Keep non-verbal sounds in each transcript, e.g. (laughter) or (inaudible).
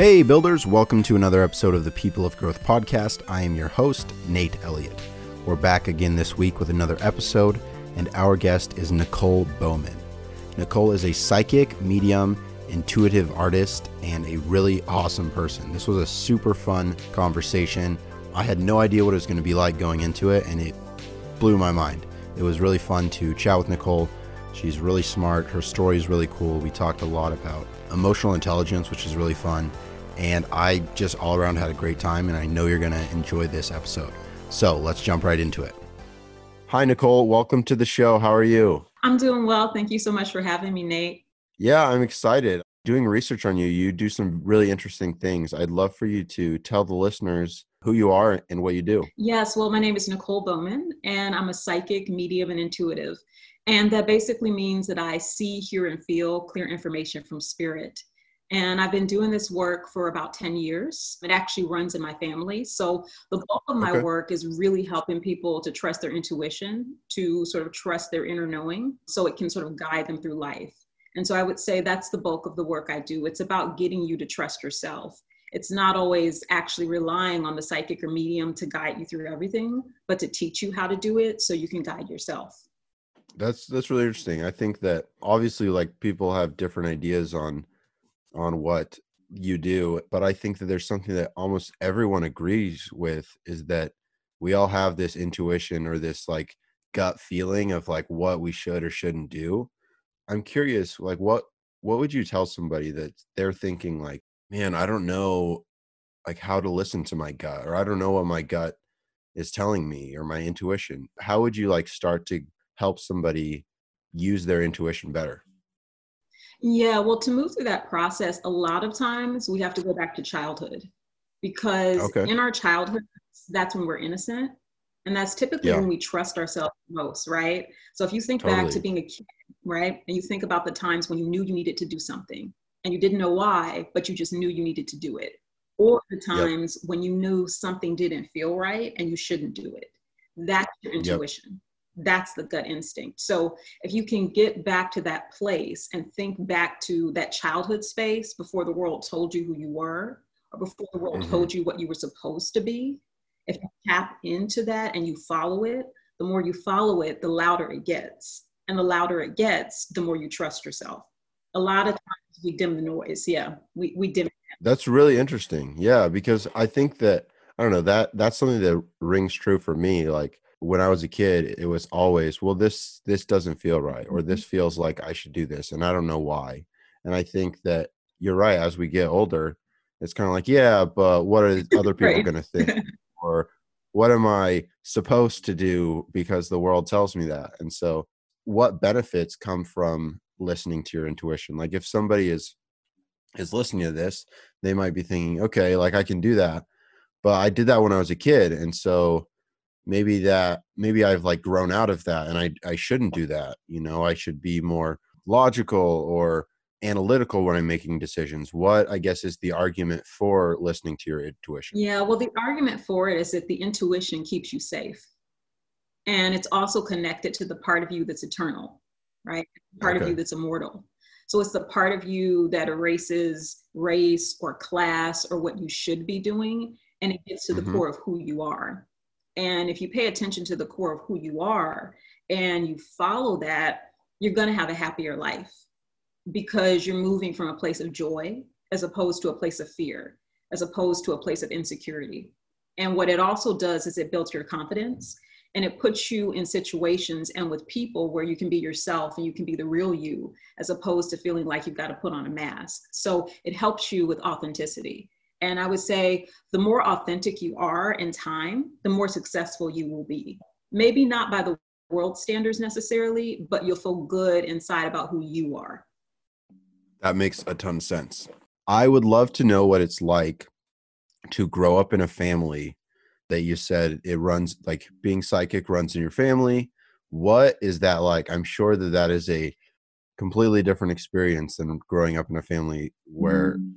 Hey, builders, welcome to another episode of the People of Growth podcast. I am your host, Nate Elliott. We're back again this week with another episode, and our guest is Nicole Bowman. Nicole is a psychic, medium, intuitive artist, and a really awesome person. This was a super fun conversation. I had no idea what it was going to be like going into it, and it blew my mind. It was really fun to chat with Nicole. She's really smart. Her story is really cool. We talked a lot about emotional intelligence, which is really fun and I just all around had a great time, and I know you're going to enjoy this episode. So let's jump right into it. Hi, Nicole. Welcome to the show. How are you? I'm doing well. Thank you so much for having me, Nate. Yeah, I'm excited. Doing research on you, you do some really interesting things. I'd love for you to tell the listeners who you are and what you do. Yes, well, my name is Nicole Bowman, and I'm a psychic, medium, and intuitive. And that basically means that I see, hear, and feel clear information from spirit. And I've been doing this work for about 10 years. It actually runs in my family. So the bulk of my okay. work is really helping people to trust their intuition, to sort of trust their inner knowing, so it can sort of guide them through life. And so I would say that's the bulk of the work I do. It's about getting you to trust yourself. It's not always actually relying on the psychic or medium to guide you through everything, but to teach you how to do it so you can guide yourself. That's that's really interesting. I think that obviously like people have different ideas on on what you do but i think that there's something that almost everyone agrees with is that we all have this intuition or this like gut feeling of like what we should or shouldn't do. I'm curious like what what would you tell somebody that they're thinking like man i don't know like how to listen to my gut or i don't know what my gut is telling me or my intuition. How would you like start to help somebody use their intuition better yeah, well, to move through that process, a lot of times we have to go back to childhood because okay. in our childhood, that's when we're innocent. And that's typically yeah. when we trust ourselves most, right? So if you think totally. back to being a kid, right? And you think about the times when you knew you needed to do something and you didn't know why, but you just knew you needed to do it. Or the times yep. when you knew something didn't feel right and you shouldn't do it. That's your intuition. Yep that's the gut instinct. So if you can get back to that place and think back to that childhood space before the world told you who you were or before the world mm-hmm. told you what you were supposed to be, if you tap into that and you follow it, the more you follow it, the louder it gets. And the louder it gets, the more you trust yourself. A lot of times we dim the noise. Yeah, we, we dim. That's really interesting. Yeah, because I think that, I don't know, that that's something that rings true for me. Like, when I was a kid, it was always, well, this this doesn't feel right, or this mm-hmm. feels like I should do this, and I don't know why. And I think that you're right. As we get older, it's kind of like, yeah, but what are (laughs) other people right. going to think, (laughs) or what am I supposed to do because the world tells me that? And so, what benefits come from listening to your intuition? Like, if somebody is is listening to this, they might be thinking, okay, like I can do that, but I did that when I was a kid, and so maybe that maybe I've like grown out of that and I I shouldn't do that. You know, I should be more logical or analytical when I'm making decisions. What I guess is the argument for listening to your intuition? Yeah, well the argument for it is that the intuition keeps you safe. And it's also connected to the part of you that's eternal, right? Part okay. of you that's immortal. So it's the part of you that erases race or class or what you should be doing and it gets to the mm-hmm. core of who you are. And if you pay attention to the core of who you are and you follow that, you're going to have a happier life because you're moving from a place of joy as opposed to a place of fear, as opposed to a place of insecurity. And what it also does is it builds your confidence and it puts you in situations and with people where you can be yourself and you can be the real you as opposed to feeling like you've got to put on a mask. So it helps you with authenticity. And I would say the more authentic you are in time, the more successful you will be. Maybe not by the world standards necessarily, but you'll feel good inside about who you are. That makes a ton of sense. I would love to know what it's like to grow up in a family that you said it runs like being psychic runs in your family. What is that like? I'm sure that that is a completely different experience than growing up in a family where mm.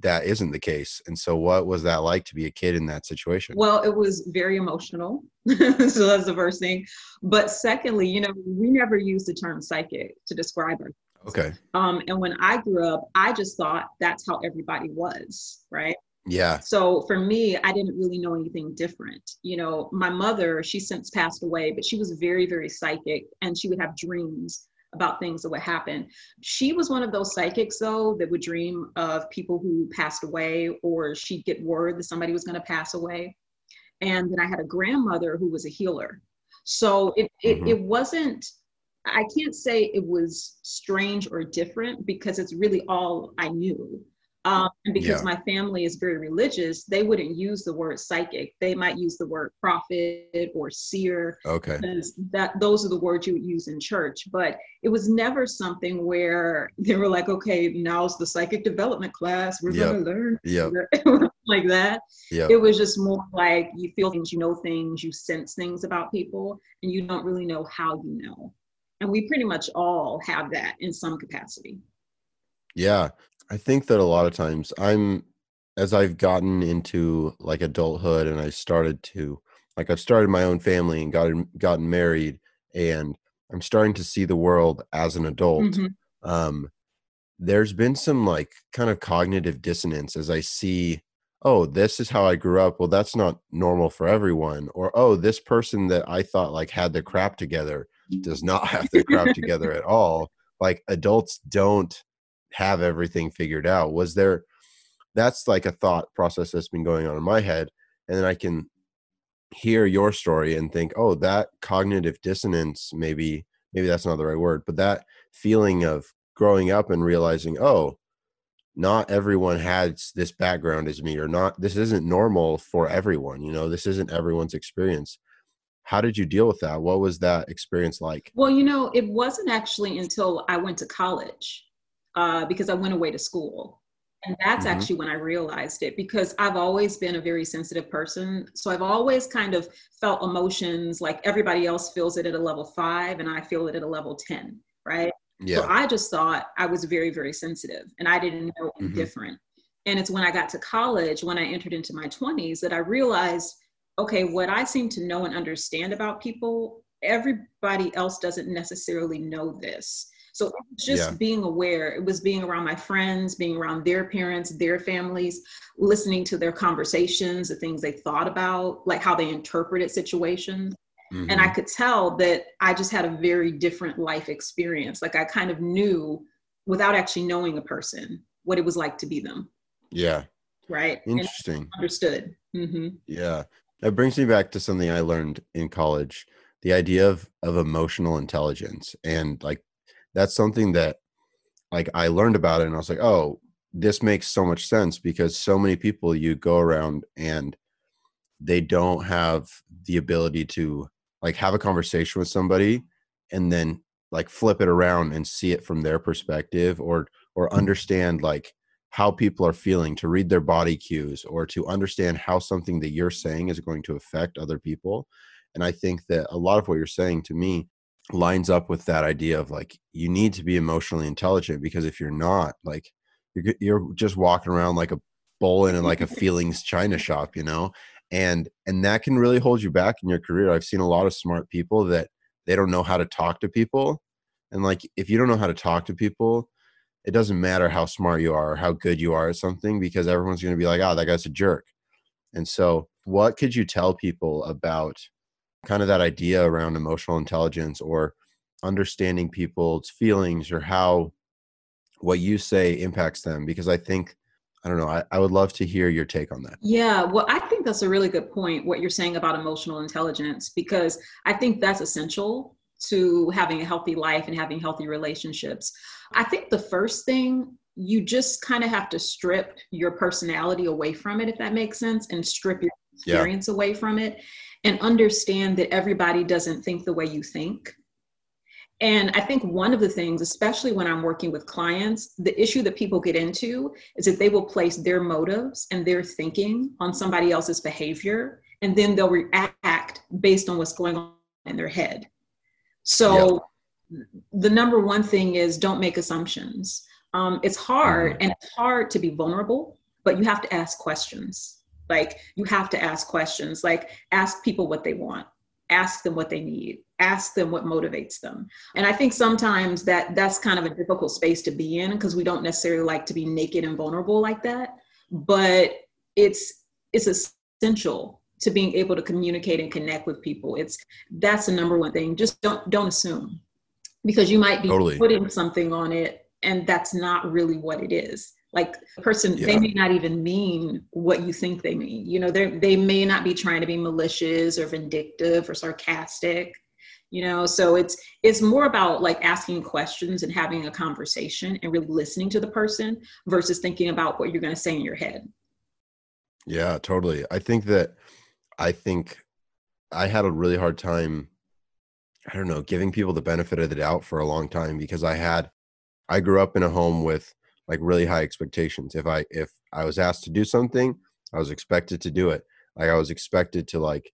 That isn't the case. And so, what was that like to be a kid in that situation? Well, it was very emotional. (laughs) so, that's the first thing. But secondly, you know, we never use the term psychic to describe her. Okay. Um, and when I grew up, I just thought that's how everybody was, right? Yeah. So for me, I didn't really know anything different. You know, my mother, she since passed away, but she was very, very psychic and she would have dreams about things that would happen. She was one of those psychics, though, that would dream of people who passed away, or she'd get word that somebody was going to pass away. And then I had a grandmother who was a healer. So it, it, mm-hmm. it wasn't, I can't say it was strange or different because it's really all I knew. Um, and because yeah. my family is very religious, they wouldn't use the word psychic. They might use the word prophet or seer. Okay. That those are the words you would use in church. But it was never something where (laughs) they were like, okay, now's the psychic development class. We're yep. gonna learn. Yeah. (laughs) like that. Yep. It was just more like you feel things, you know things, you sense things about people, and you don't really know how you know. And we pretty much all have that in some capacity. Yeah. I think that a lot of times I'm as I've gotten into like adulthood and I started to like I've started my own family and gotten gotten married and I'm starting to see the world as an adult. Mm-hmm. Um there's been some like kind of cognitive dissonance as I see oh this is how I grew up well that's not normal for everyone or oh this person that I thought like had their crap together does not (laughs) have their crap together at all like adults don't have everything figured out. Was there that's like a thought process that's been going on in my head and then i can hear your story and think oh that cognitive dissonance maybe maybe that's not the right word but that feeling of growing up and realizing oh not everyone has this background as me or not this isn't normal for everyone you know this isn't everyone's experience. How did you deal with that? What was that experience like? Well you know it wasn't actually until i went to college uh, because I went away to school. And that's mm-hmm. actually when I realized it because I've always been a very sensitive person. So I've always kind of felt emotions like everybody else feels it at a level five and I feel it at a level 10, right? Yeah. So I just thought I was very, very sensitive and I didn't know any mm-hmm. different. And it's when I got to college, when I entered into my 20s, that I realized okay, what I seem to know and understand about people, everybody else doesn't necessarily know this. So just yeah. being aware. It was being around my friends, being around their parents, their families, listening to their conversations, the things they thought about, like how they interpreted situations. Mm-hmm. And I mm-hmm. could tell that I just had a very different life experience. Like I kind of knew without actually knowing a person what it was like to be them. Yeah. Right. Interesting. understood. Mm-hmm. Yeah. That brings me back to something I learned in college the idea of of emotional intelligence and like that's something that like I learned about it and I was like, oh, this makes so much sense because so many people you go around and they don't have the ability to like have a conversation with somebody and then like flip it around and see it from their perspective or or mm-hmm. understand like how people are feeling to read their body cues or to understand how something that you're saying is going to affect other people. And i think that a lot of what you're saying to me lines up with that idea of like you need to be emotionally intelligent because if you're not like you're you're just walking around like a bull in like a (laughs) feelings china shop you know? And and that can really hold you back in your career. I've seen a lot of smart people that they don't know how to talk to people. And like if you don't know how to talk to people it doesn't matter how smart you are or how good you are at something because everyone's going to be like oh that guy's a jerk. And so what could you tell people about kind of that idea around emotional intelligence or understanding people's feelings or how what you say impacts them because i think i don't know I, I would love to hear your take on that. Yeah well i think that's a really good point what you're saying about emotional intelligence because i think that's essential to having a healthy life and having healthy relationships. I think the first thing you just kind of have to strip your personality away from it if that makes sense and strip your experience yeah. away from it and understand that everybody doesn't think the way you think. And I think one of the things, especially when I'm working with clients, the issue that people get into is that they will place their motives and their thinking on somebody else's behavior, and then they'll react based on what's going on in their head. So, the number one thing is don't make assumptions. Um, it's hard, mm-hmm. and it's hard to be vulnerable, but you have to ask questions like you have to ask questions, like ask people what they want. ask them what they need. Ask them what motivates them. And i think sometimes that that's kind of a difficult space to be in because we don't necessarily like to be naked and vulnerable like that. But it's it's essential to being able to communicate and connect with people. It's that's the number one thing. Just don't don't assume. Because you might be totally. putting something on it and that's not really what it is like the person yeah. they may not even mean what you think they mean you know they they may not be trying to be malicious or vindictive or sarcastic you know? So it's it's more about like asking questions and having a conversation and really listening to the person versus thinking about what you're going to say in your head. Yeah totally. I think that i think i had a really hard time i don't know giving people the benefit of the doubt for a long time because i had i grew up in a home with like really high expectations. If I if I was asked to do something, I was expected to do it. Like I was expected to like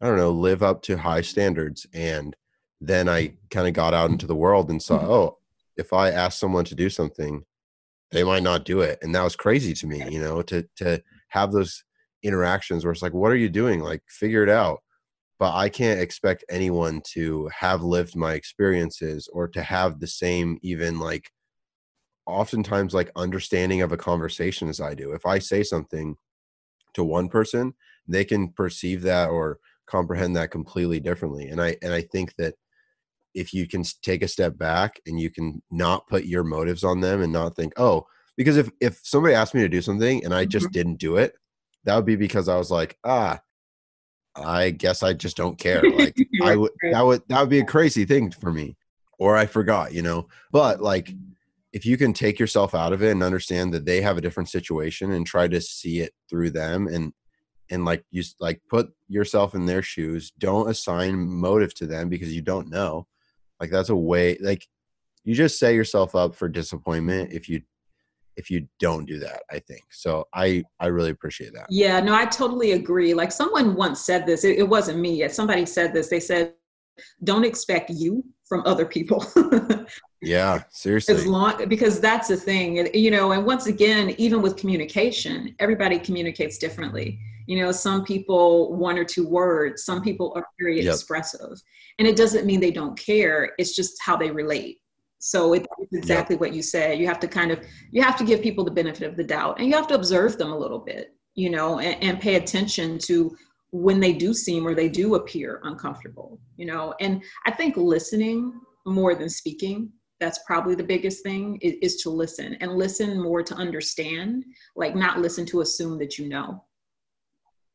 I don't know, live up to high standards and then I kind of got out into the world and saw, mm-hmm. oh, if I ask someone to do something, they might not do it. And that was crazy to me, you know, to to have those interactions where it's like, what are you doing? Like figure it out. But I can't expect anyone to have lived my experiences or to have the same even like oftentimes like understanding of a conversation as I do. If I say something to one person, they can perceive that or comprehend that completely differently. And I and I think that if you can take a step back and you can not put your motives on them and not think, "Oh, because if if somebody asked me to do something and I just mm-hmm. didn't do it, that would be because I was like, "Ah, I guess I just don't care." Like (laughs) I would that would that would be a crazy thing for me. Or I forgot, you know. But like if you can take yourself out of it and understand that they have a different situation and try to see it through them and and like you like put yourself in their shoes don't assign motive to them because you don't know. Like that's a way like you just set yourself up for disappointment if you if you don't do that i think. So i i really appreciate that. Yeah no i totally agree. Like someone once said this it, it wasn't me yet somebody said this. They said don't expect you from other people (laughs) Yeah, seriously. As long because that's the thing, you know, and once again, even with communication, everybody communicates differently. You know, some people one or two words, some people are very yep. expressive. And it doesn't mean they don't care, it's just how they relate. So it's exactly yep. what you said. You have to kind of you have to give people the benefit of the doubt and you have to observe them a little bit, you know, and, and pay attention to when they do seem or they do appear uncomfortable, you know. And I think listening more than speaking that's probably the biggest thing is, is, to listen and listen more to understand like not listen to assume that you know.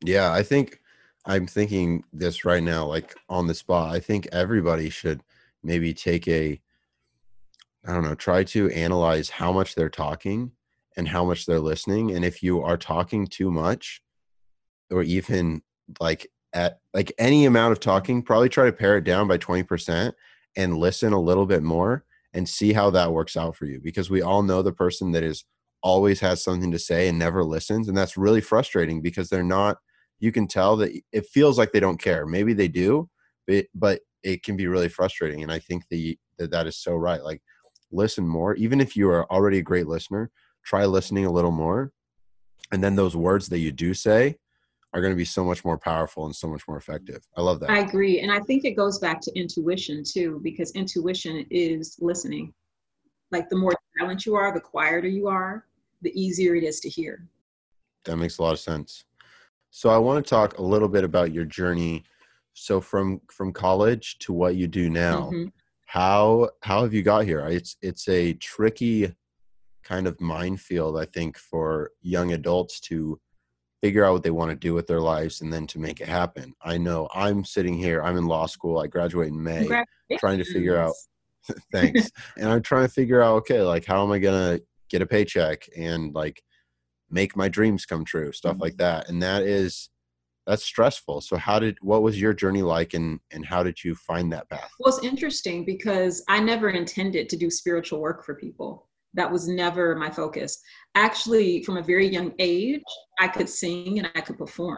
Yeah i think i'm thinking this right now like on the spot. I think everybody should maybe take a i don't know try to analyze how much they're talking and how much they're listening. And if you are talking too much or even like at like any amount of talking probably try to pare it down by 20% and listen a little bit more and see how that works out for you because we all know the person that is always has something to say and never listens and that's really frustrating because they're not you can tell that it feels like they don't care. Maybe they do but, but it can be really frustrating and i think the, that that is so right like listen more. Even if you are already a great listener try listening a little more and then those words that you do say are going to be so much more powerful and so much more effective. I love that. I agree. And I think it goes back to intuition too, because intuition is listening. Like the more silent you are, the quieter you are, the easier it is to hear. That makes a lot of sense. So I want to talk a little bit about your journey. So from from college to what you do now, mm-hmm. how how have you got here? It's it's a tricky kind of minefield, I think, for young adults to figure out what they want to do with their lives and then to make it happen. I know I'm sitting here, I'm in law school, I graduate in May, trying to figure out (laughs) thanks. (laughs) and I'm trying to figure out, okay, like how am I gonna get a paycheck and like make my dreams come true, stuff mm-hmm. like that. And that is that's stressful. So how did what was your journey like and and how did you find that path? Well, it's interesting because I never intended to do spiritual work for people that was never my focus. Actually, from a very young age, I could sing and I could perform.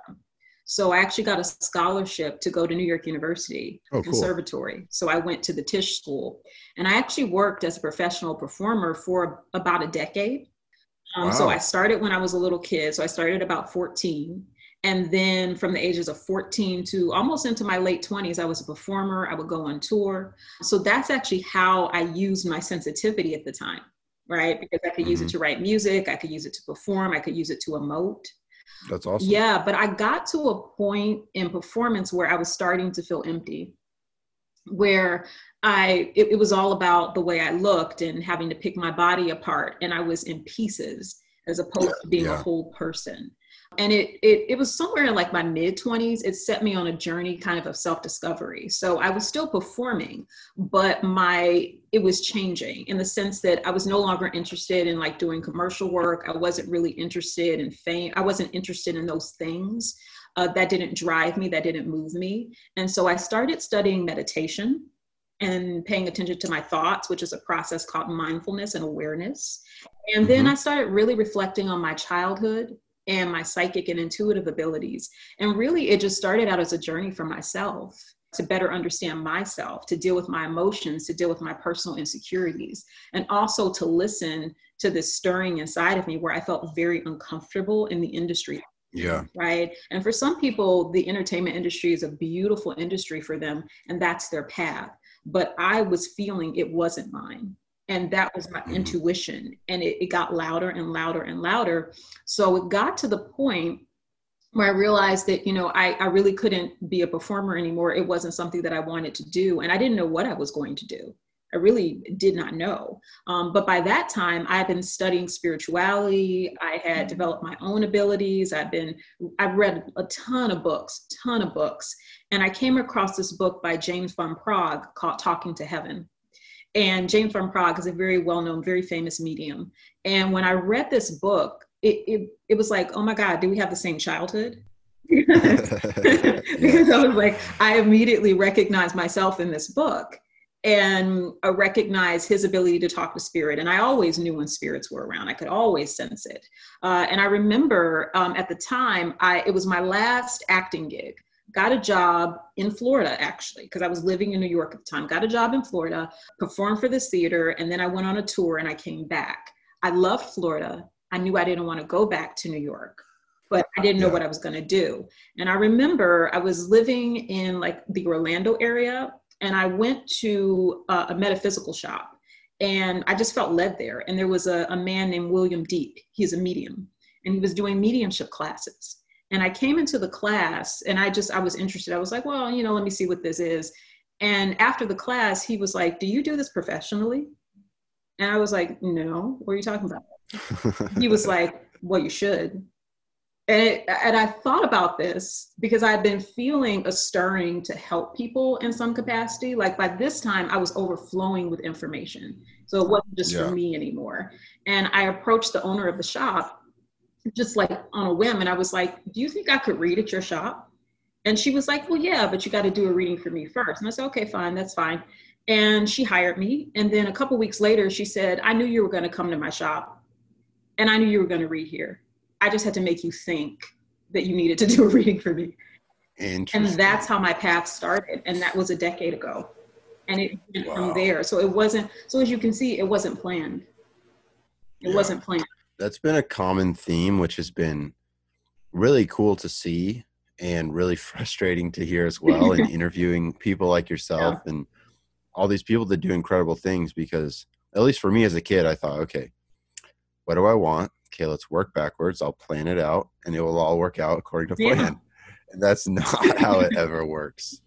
So I actually got a scholarship to go to New York University oh, Conservatory. Cool. So I went to the Tisch School, and I actually worked as a professional performer for about a decade. Um, wow. So I started when I was a little kid. So I started about 14, And then from the ages of 14 to almost into my late 20s, I was a performer. I would go on tour. So that's actually how I used my sensitivity at the time, right? Because I could mm-hmm. use it mm-hmm. to write music, I could use it to perform, I could use it to emote. That's awesome. Yeah, but I got to a point in performance where I was starting to feel empty, where I it, it was all about the way I looked and having to pick my body apart, and I was in pieces as opposed to being yeah. a whole person and it, it it was somewhere in like my mid 20s it set me on a journey kind of of self-discovery so i was still performing but my it was changing in the sense that i was no longer interested in like doing commercial work i wasn't really interested in fame i wasn't interested in those things uh, that didn't drive me that didn't move me and so i started studying meditation and paying attention to my thoughts, which is a process called mindfulness and awareness. And then mm-hmm. I started really reflecting on my childhood and my psychic and intuitive abilities. And really, it just started out as a journey for myself to better understand myself, to deal with my emotions, to deal with my personal insecurities, and also to listen to this stirring inside of me where I felt very uncomfortable in the industry. Yeah. Right. And for some people, the entertainment industry is a beautiful industry for them, and that's their path. But I was feeling it wasn't mine and that was my mm-hmm. intuition and it, it got louder and louder and louder so it got to the point where I realized that, you know, I, I really couldn't be a performer anymore. It wasn't something that I wanted to do. And I didn't know what I was going to do. I really did not know. Um, but by that time, I had been studying spirituality. I had mm-hmm. developed my own abilities. I've been, I've read a ton of books, ton of books. And I came across this book by James Van Praagh called Talking to Heaven. And James Van Praagh is a very well known, very famous medium. And when I read this book, it, it, it was like, oh my God, do we have the same childhood? (laughs) because (laughs) I was like, I immediately recognized myself in this book and I recognized his ability to talk to spirit. And I always knew when spirits were around. I could always sense it. Uh, and I remember um, at the time, I it was my last acting gig got a job in Florida actually, because I was living in New York at the time. Got a job in Florida, performed for this theater, and then I went on a tour and I came back. I loved Florida. I knew I didn't want to go back to New York, but I didn't know yeah. what I was going to do. And I remember I was living in like the Orlando area, and I went to a, a metaphysical shop, and I just felt led there. And there was a, a man named William Deep. He's a medium, and he was doing mediumship classes and I came into the class and I just, I was interested. I was like, well, you know, let me see what this is. And after the class, he was like, do you do this professionally? And I was like, no, what are you talking about? he was (laughs) like, well, you should. And, it, and I thought about this because I've been feeling a stirring to help people in some capacity. Like by this time, I was overflowing with information. So it wasn't just yeah. for me anymore. And I approached the owner of the shop just like on a whim. And I was like, Do you think I could read at your shop? And she was like, Well, yeah, but you got to do a reading for me first. And I said, Okay, fine, that's fine. And she hired me. And then a couple weeks later, she said, I knew you were going to come to my shop and I knew you were going to read here. I just had to make you think that you needed to do a (laughs) reading for me. And that's how my path started. And that was a decade ago. And it went wow. from there. So it wasn't, so as you can see, it wasn't planned. It yeah. wasn't planned that's been a common theme, which has been really cool to see and really (laughs) frustrating to hear as (laughs) well. and interviewing people like yourself yeah. and all these people that do incredible things because at least for me as a kid, I thought, okay, what do I want? Okay, let's work backwards. I'll plan it out and it will all work out according to plan. Yeah. And that's (laughs) not how it ever works.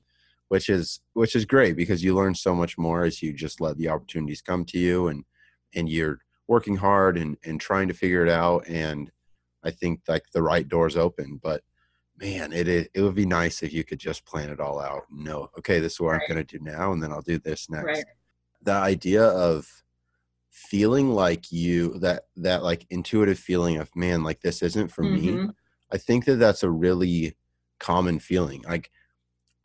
Which is which is great because you learn so much more as you just let the opportunities come to you and and you're working hard and and trying to figure it out and i think like the right doors open but man it it, it would be nice if you could just plan it all out no okay this is what right. i'm going to do now and then i'll do this next right. the idea of feeling like you that that like intuitive feeling of man like this isn't for mm-hmm. me i think that that's a really common feeling like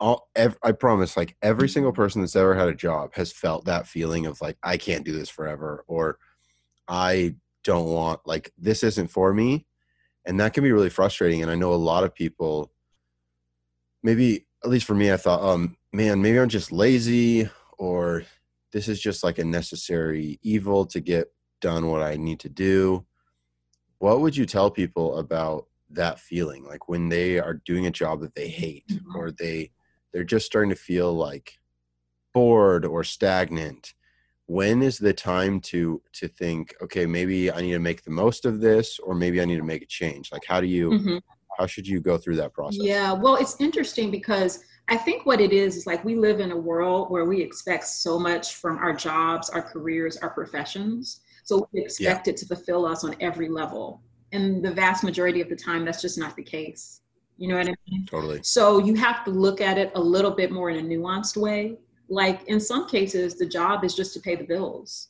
all i promise like every single person that's ever had a job has felt that feeling of like i can't do this forever or I don't want like this isn't for me and that can be really frustrating and I know a lot of people maybe at least for me I thought um man maybe I'm just lazy or this is just like a necessary evil to get done what I need to do what would you tell people about that feeling like when they are doing a job that they hate Mhm. or they they're just starting to feel like bored or stagnant when is the time to to think okay maybe i need to make the most of this or maybe i need to make a change like how do you Mhm. how should you go through that process Yeah, well, it's interesting because I think what it is is like we live in a world where we expect so much from our jobs, our careers, our professions. So we expect it to fulfill us on every level. And the vast majority of the time, that's just not the case. You know what I mean? totally So you have to look at it a little bit more in a nuanced way. Like in some cases, the job is just to pay the bills.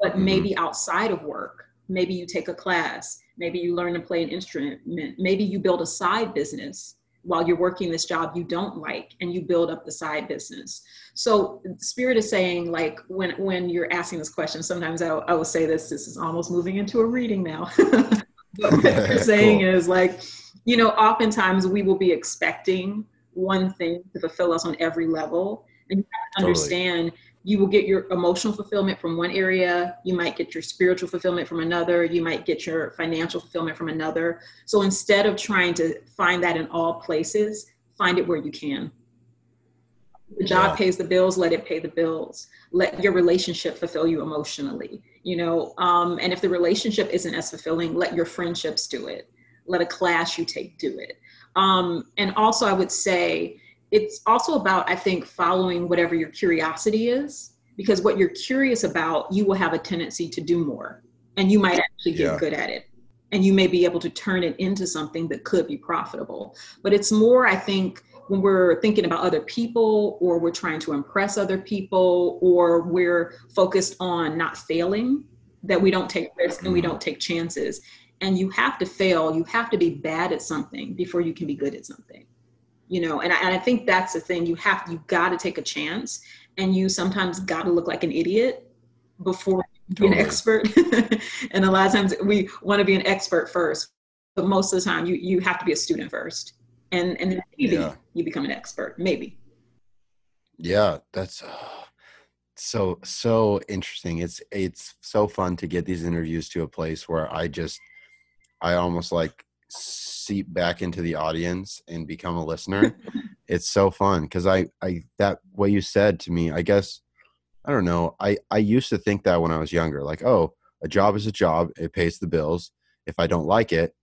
But Mhm. maybe outside of work, maybe you take a class, maybe you learn to play an instrument, maybe you build a side business while you're working this job you don't like and you build up the side business. So spirit is saying like when when you're asking this question, sometimes I, I will say this, this is almost moving into a reading now. (laughs) but what (laughs) you're saying Cool. is like, you know, oftentimes we will be expecting one thing to fulfill us on every level. And you have to Totally. understand you will get your emotional fulfillment from one area, you might get your spiritual fulfillment from another, you might get your financial fulfillment from another. So instead of trying to find that in all places, find it where you can. The job Yeah. pays the bills, let it pay the bills. Let your relationship fulfill you emotionally, you know. Um, and if the relationship isn't as fulfilling, let your friendships do it. Let a class you take do it. Um, and also, I would say it's also about, I think, following whatever your curiosity is, because what you're curious about, you will have a tendency to do more, and you might actually get Yeah. good at it. And you may be able to turn it into something that could be profitable. But it's more, I think, when we're thinking about other people or we're trying to impress other people or we're focused on not failing that we don't take risks and we Mhm. don't take chances and you have to fail you have to be bad at something before you can be good at something you know and I, and I think that's the thing you have you got to take a chance and you sometimes got to look like an idiot before you be an expert (laughs) and a lot of times we want to be an expert first but most of the time you you have to be a student first and and then maybe Yeah. you become an expert maybe Yeah, that's uh, (sighs) so so interesting. It's it's so fun to get these interviews to a place where I just I almost like seep back into the audience and become a listener. (laughs) it's so fun because I I that what you said to me, I guess I don't know. I I used to think that when I was younger, like oh, a job is a job, it pays the bills. If I don't like it,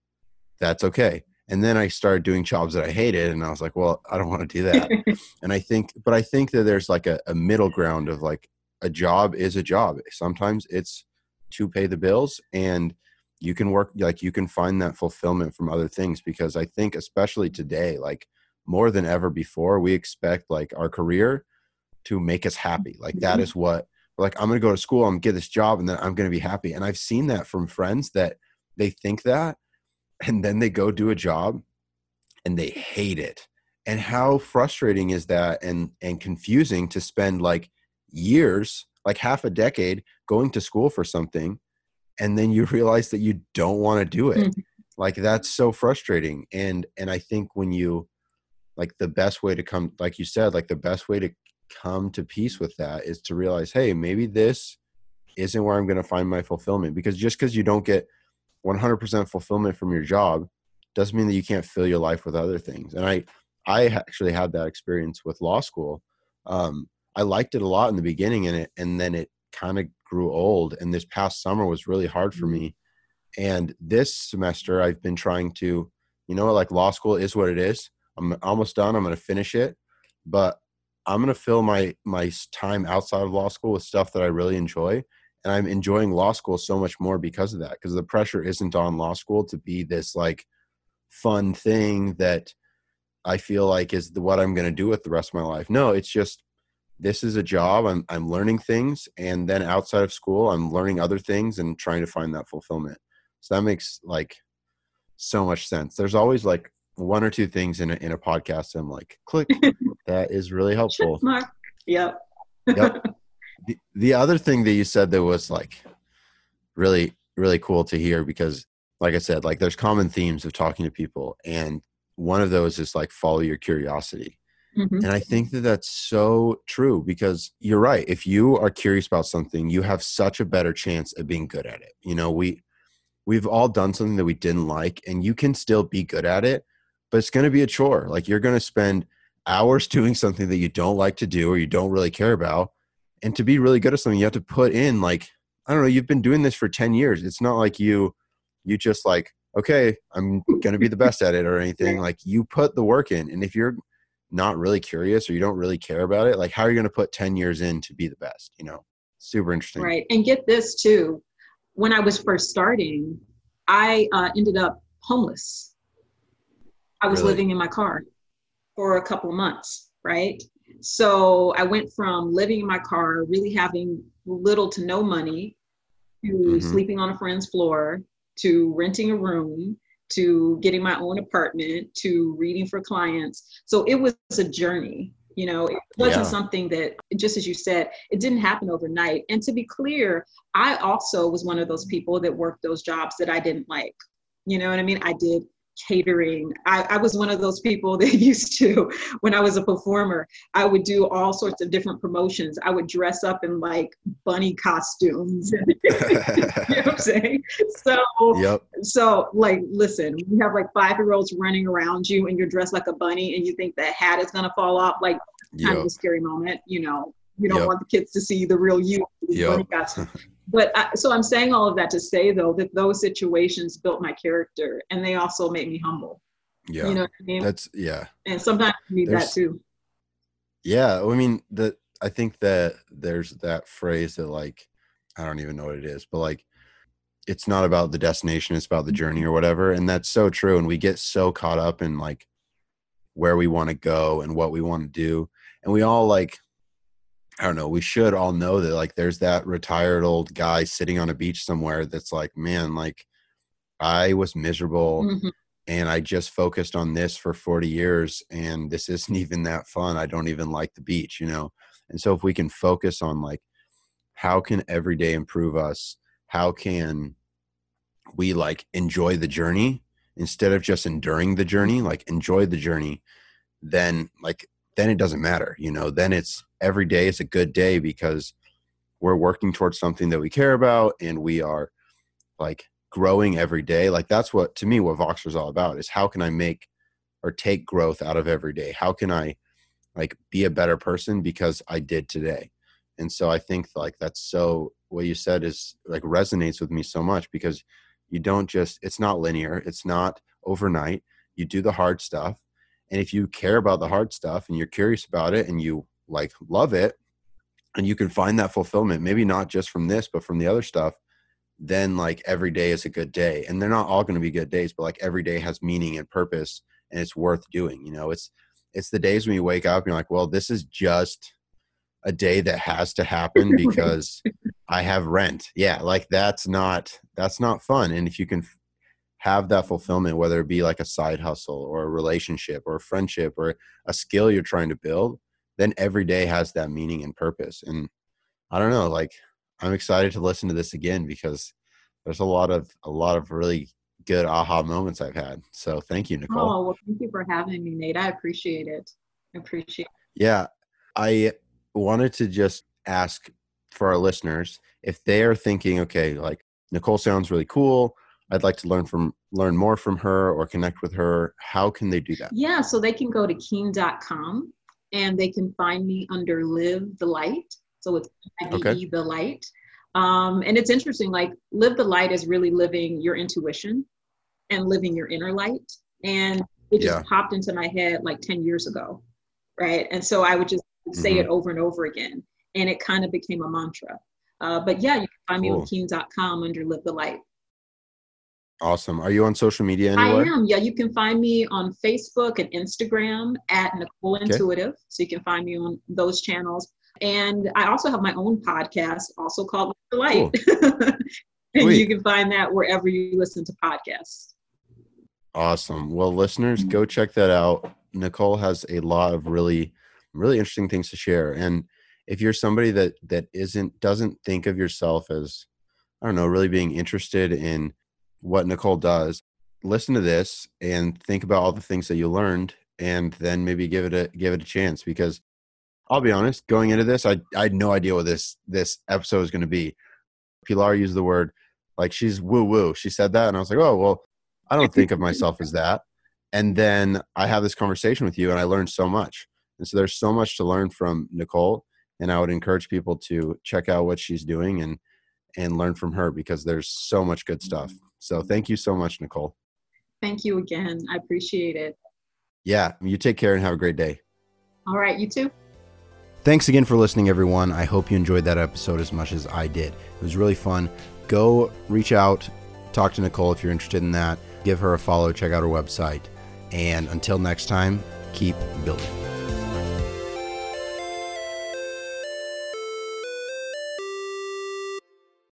that's okay. And then I started doing jobs that I hated, and I was like, well, I don't want to do that (laughs) and i think but i think that there's like a, a middle ground of like a job is a job sometimes it's to pay the bills and you can work like you can find that fulfillment from other things because i think especially today like more than ever before we expect like our career to make us happy. Like that Mhm. what like i'm going to go to school i'm gonna get this job and then i'm going to be happy. And i've seen that from friends that they think that and then they go do a job and they hate it. And how frustrating is that and and confusing to spend like years like half a decade going to school for something and then you realize that you don't want to do it Mhm. like that's so frustrating and and i think when you like the best way to come like you said like the best way to come to peace with that is to realize hey maybe this isn't where i'm going to find my fulfillment because just because you don't get 100% fulfillment from your job doesn't mean that you can't fill your life with other things and i i actually had that experience with law school um, i liked it a lot in the beginning and it and then it kind of grew old and this past summer was really hard for Mhm. me. And this semester i've been trying to you know like law school is what it is. I'm almost done. I'm going to finish it. But i'm going to fill my my time outside of law school with stuff that i really enjoy. And i'm enjoying law school so much more because of that because the pressure isn't on law school to be this like fun thing that i feel like is the, what i'm going to do with the rest of my life. No it's just this is a job i'm i'm learning things and then outside of school i'm learning other things and trying to find that fulfillment so that makes like so much sense there's always like one or two things in a, in a podcast i'm like click (laughs) that is really helpful mark. Yep. Yep. (laughs) the, the other thing that you said that was like really really cool to hear because like i said like there's common themes of talking to people and one of those is like follow your curiosity Mhm. and I think that that's so true because you're right. If you are curious about something, you have such a better chance of being good at it. You know, we we've all done something that we didn't like and you can still be good at it, but it's going to be a chore. Like you're going to spend hours (laughs) doing something that you don't like to do or you don't really care about. And to be really good at something, you have to put in like, I don't know, you've been doing this for 10 years. It's not like you, you just like, okay, I'm going to be the best at it or anything. Like you put the work in. And if you're not really curious or you don't really care about it, like how are you going to put 10 years in to be the best, you know? Super interesting. Right. And get this too. When I was first starting, I uh, ended up homeless. I was really? living in my car for a couple of months, right? So I went from living in my car, really having little to no money, to mm-hmm. sleeping on a friend's floor, to renting a room, to getting my own apartment, to reading for clients. So it was a journey. You know, it wasn't yeah. something that, just as you said, it didn't happen overnight. And to be clear, I also was one of those people that worked those jobs that I didn't like. You know what I mean? I did catering. I, I, was one of those people (laughs) that used to, when I was a performer, I would do all sorts of different promotions. I would dress up in like bunny costumes. (laughs) you know what I'm saying? So, yep. so like, listen, you have like five year olds running around you and you're dressed like a bunny and you think that hat is going to fall off. Like, yep. kind of a scary moment, you know. You don't yep. want the kids to see the real you. Yep. (laughs) but I, so I'm saying all of that to say though that those situations built my character and they also made me humble. Yeah, you know I mean. That's yeah. And sometimes you need there's, that too. Yeah, I mean that. I think that there's that phrase that like I don't even know what it is, but like it's not about the destination; it's about the journey or whatever. And that's so true. And we get so caught up in like where we want to go and what we want to do, and we all like I don't know, we should all know that like there's that retired old guy sitting on a beach somewhere that's like, man, like I was miserable mm-hmm. and I just focused on this for 40 years and this isn't (laughs) even that fun. I don't even like the beach, you know? And so if we can focus on like how can every day improve us? How can we like enjoy the journey instead of just enduring the journey, like enjoy the journey, then like then it doesn't matter, you know, then it's every day is a good day because we're working towards something that we care about and we are like growing every day. Like that's what to me what Voxer is all about is how can I make or take growth out of every day? How can I like be a better person because I did today? And so I think like that's so what you said is like resonates with me so much because you don't just it's not linear, it's not overnight. You do the hard stuff. And if you care about the hard stuff and you're curious about it and you like love it and you can find that fulfillment maybe not just from this but from the other stuff then like every day is a good day. And they're not all going to be good days but like every day has meaning and purpose and it's worth doing you know? It's it's the days when you wake up and you're like well this is just a day that has to happen (laughs) because i have rent. Yeah like that's not that's not fun. And if you can have that fulfillment whether it be like a side hustle or a relationship or a friendship or a skill you're trying to build then every day has that meaning and purpose. And I don't know, like I'm excited to listen to this again because there's a lot of a lot of really good aha moments I've had. So thank you, Nicole. Oh well, thank you for having me, Nate. I appreciate it. I appreciate. It. Yeah, I wanted to just ask for our listeners if they are thinking, okay, like Nicole sounds really cool. I'd like to learn from learn more from her or connect with her. How can they do that? Yeah, so they can go to keen.com and they can find me under Live the Light. So it's okay. the light. Um, and it's interesting, like live the light is really living your intuition and living your inner light. And it just yeah. popped into my head like 10 years ago. Right. And so I would just say mm-hmm. it over and over again. And it kind of became a mantra. Uh, but yeah, you can find cool. me on keen.com under live the light. Awesome. Are you on social media anywhere? I am. Yeah, you can find me on Facebook and Instagram at Nicole okay. Intuitive. So you can find me on those channels. And I also have my own podcast, also called The Light. Cool. (laughs) and Sweet. you can find that wherever you listen to podcasts. Awesome. Well, listeners, go mm-hmm. check that out. Nicole has a lot of really, really interesting things to share. And if you're somebody that that isn't doesn't think of yourself as, I don't know, really being interested in what Nicole does, listen to this and think about all the things that you learned and then maybe give it a give it a chance because I'll be honest, going into this, I I had no idea what this this episode was going to be. Pilar used the word Like she's woo woo. She said that, and I was like, oh well, I don't think of myself as that. And then I have this conversation with you, and I learned so much. And so there's so much to learn from Nicole, and I would encourage people to check out what she's doing and and learn from her because there's so much good stuff. So thank you so much, Nicole. Thank you again. I appreciate it. Yeah, you take care and have a great day. All right, you too. Thanks again for listening, everyone. I hope you enjoyed that episode as much as I did. It was really fun. Go reach out, talk to Nicole if you're interested in that. Give her a follow, check out her website. And until next time, keep building.